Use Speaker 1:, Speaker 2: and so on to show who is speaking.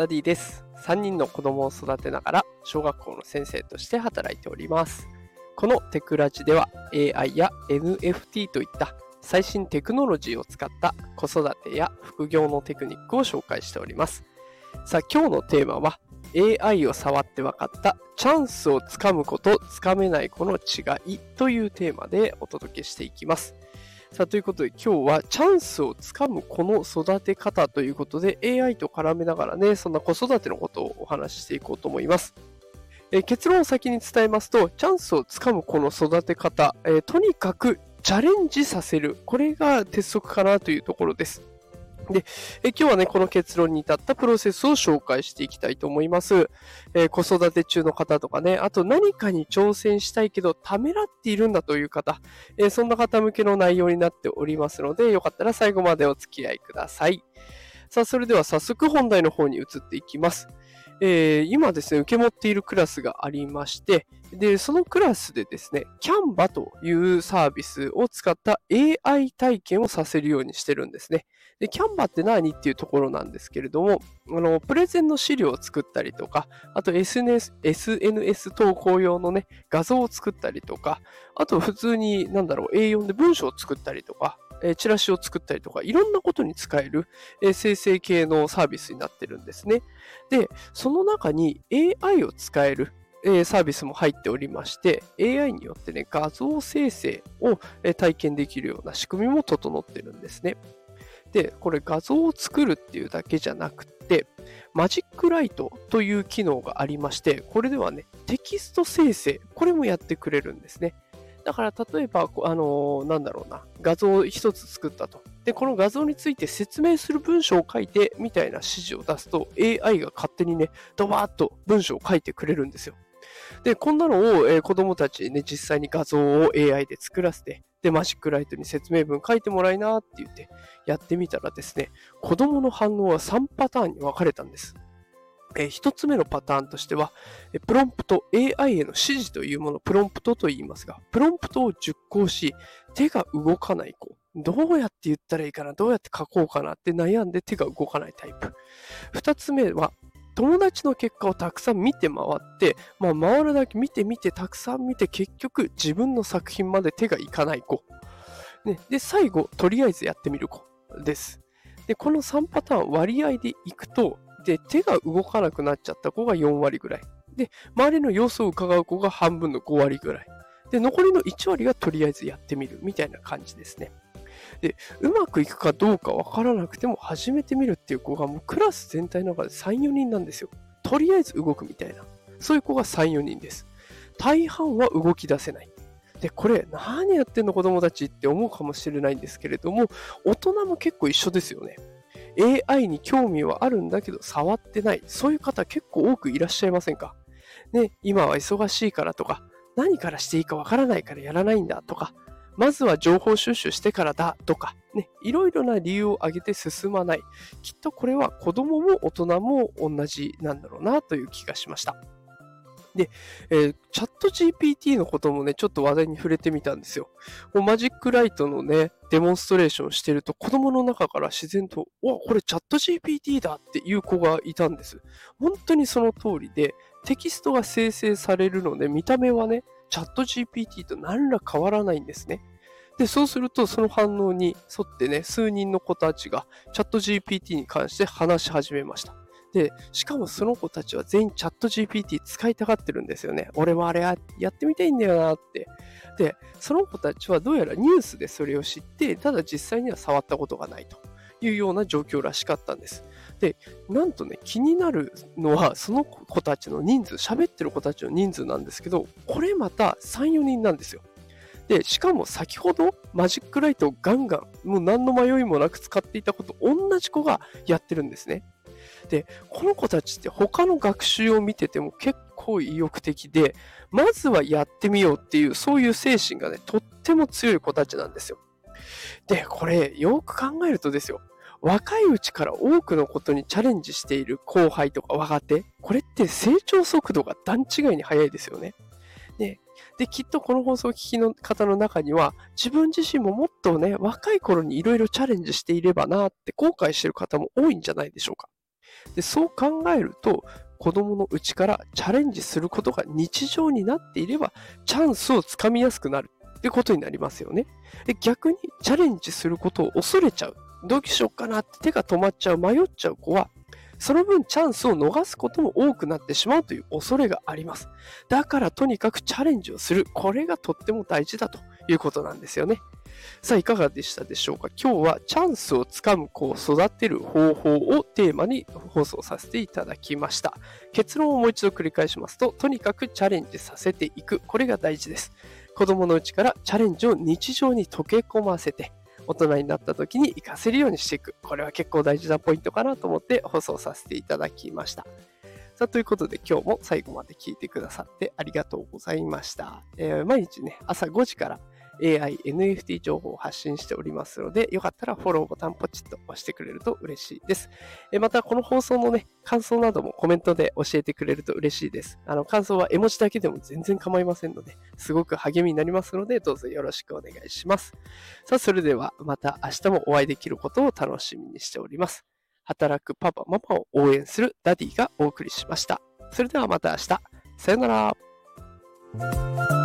Speaker 1: ダディです。3人の子供を育てながら小学校の先生として働いております。このテクラジでは AI や NFT といった最新テクノロジーを使った子育てや副業のテクニックを紹介しております。さあ今日のテーマは AI を触って分かったチャンスをつかむ子とつかめない子の違いというテーマでお届けしていきます。さあ、ということで今日はチャンスをつかむ子の育て方ということで AI と絡めながらね、そんな子育てのことをお話ししていこうと思います。え結論を先に伝えますと、チャンスをつかむこの育て方、えとにかくチャレンジさせる。これが鉄則かなというところです。で、え今日はね、この結論に至ったプロセスを紹介していきたいと思います。えー、子育て中の方とかね、あと何かに挑戦したいけど、ためらっているんだという方、えー、そんな方向けの内容になっておりますので、よかったら最後までお付き合いください。さあ、それでは早速本題の方に移っていきます。えー、今ですね、受け持っているクラスがありまして、で、そのクラスでですね、Canva というサービスを使った AI 体験をさせるようにしてるんですね。で、Canva って何っていうところなんですけれども、あの、プレゼンの資料を作ったりとか、あと SNS、SNS 投稿用のね、画像を作ったりとか、あと普通に、なんだろう、A4 で文章を作ったりとか、えチラシを作ったりとか、いろんなことに使える、え生成系のサービスになってるんですね。で、その中に AI を使える、えサービスも入っておりまして、AI によってね、画像生成を、え体験できるような仕組みも整ってるんですね。で、これ画像を作るっていうだけじゃなくて、マジックライトという機能がありまして、これではね、テキスト生成、これもやってくれるんですね。だから例えば、あの、なんだろうな、画像を一つ作ったと。で、この画像について説明する文章を書いてみたいな指示を出すと AI が勝手にね、ドバーッと文章を書いてくれるんですよ。で、こんなのを、えー、子供たちにね、実際に画像を AI で作らせて、で、マジックライトに説明文書いてもらいなって言ってやってみたらですね、子供の反応は3パターンに分かれたんです。えー、1つ目のパターンとしては、プロンプト、AI への指示というものをプロンプトと言いますが、プロンプトを熟考し、手が動かない子。どうやって言ったらいいかなどうやって書こうかなって悩んで手が動かないタイプ。2つ目は、友達の結果をたくさん見て回って、まあ、回るだけ見て見て、たくさん見て、結局自分の作品まで手がいかない子。ね、で、最後、とりあえずやってみる子です。で、この3パターン割合でいくと、で、手が動かなくなっちゃった子が4割ぐらい。で、周りの様子を伺う子が半分の5割ぐらい。で、残りの1割がとりあえずやってみるみたいな感じですね。で、うまくいくかどうかわからなくても始めてみるっていう子がもうクラス全体の中で3、4人なんですよ。とりあえず動くみたいな。そういう子が3、4人です。大半は動き出せない。で、これ何やってんの子供たちって思うかもしれないんですけれども、大人も結構一緒ですよね。AI に興味はあるんだけど触ってない。そういう方結構多くいらっしゃいませんか？ね、今は忙しいからとか、何からしていいかわからないからやらないんだとか、まずは情報収集してからだとか、ね、いろいろな理由を挙げて進まない。きっとこれは子供も大人も同じなんだろうなという気がしました。で、えー、チャット GPT のこともね、ちょっと話題に触れてみたんですよ。マジックライトのね、デモンストレーションしてると子供の中から自然と、わ、これチャット GPT だっていう子がいたんです。本当にその通りで、テキストが生成されるので、見た目はね、チャット GPT と何ら変わらないんですね。で、そうすると、その反応に沿ってね、数人の子たちがチャット GPT に関して話し始めました。で、しかもその子たちは全員チャット GPT 使いたがってるんですよね。俺もあれやってみたいんだよなって。で、その子たちはどうやらニュースでそれを知って、ただ実際には触ったことがないというような状況らしかったんです。で、なんとね、気になるのは、その子たちの人数、喋ってる子たちの人数なんですけど、これまた3、4人なんですよ。で、しかも先ほどマジックライトをガンガン、もう何の迷いもなく使っていたこと同じ子がやってるんですね。で、この子たちって他の学習を見てても結構意欲的で、まずはやってみようっていう、そういう精神がね、とっても強い子たちなんですよ。で、これ、よく考えるとですよ。若いうちから多くのことにチャレンジしている後輩とか若手、これって成長速度が段違いに速いですよね。で、できっとこの放送を聞きの方の中には、自分自身ももっとね、若い頃にいろいろチャレンジしていればなって後悔してる方も多いんじゃないでしょうか。でそう考えると、子供のうちからチャレンジすることが日常になっていれば、チャンスをつかみやすくなるってことになりますよね。で逆にチャレンジすることを恐れちゃう。どうしようかなって手が止まっちゃう、迷っちゃう子は、その分チャンスを逃すことも多くなってしまうという恐れがあります。だからとにかくチャレンジをする。これがとっても大事だということなんですよね。さあ、いかがでしたでしょうか？今日はチャンスをつかむ子を育てる方法をテーマに放送させていただきました。結論をもう一度繰り返しますと、とにかくチャレンジさせていく。これが大事です。子供のうちからチャレンジを日常に溶け込ませて、大人になった時に活かせるようにしていく。これは結構大事なポイントかなと思って放送させていただきました。さあ、ということで今日も最後まで聞いてくださってありがとうございました。えー、毎日ね、朝5時から AI、NFT 情報を発信しておりますので、よかったらフォローボタンポチッと押してくれると嬉しいです。えまた、この放送のね、感想などもコメントで教えてくれると嬉しいです。あの、感想は絵文字だけでも全然構いませんので、すごく励みになりますので、どうぞよろしくお願いします。さあ、それではまた明日もお会いできることを楽しみにしております。働くパパ、ママを応援するダディがお送りしました。それではまた明日。さよなら。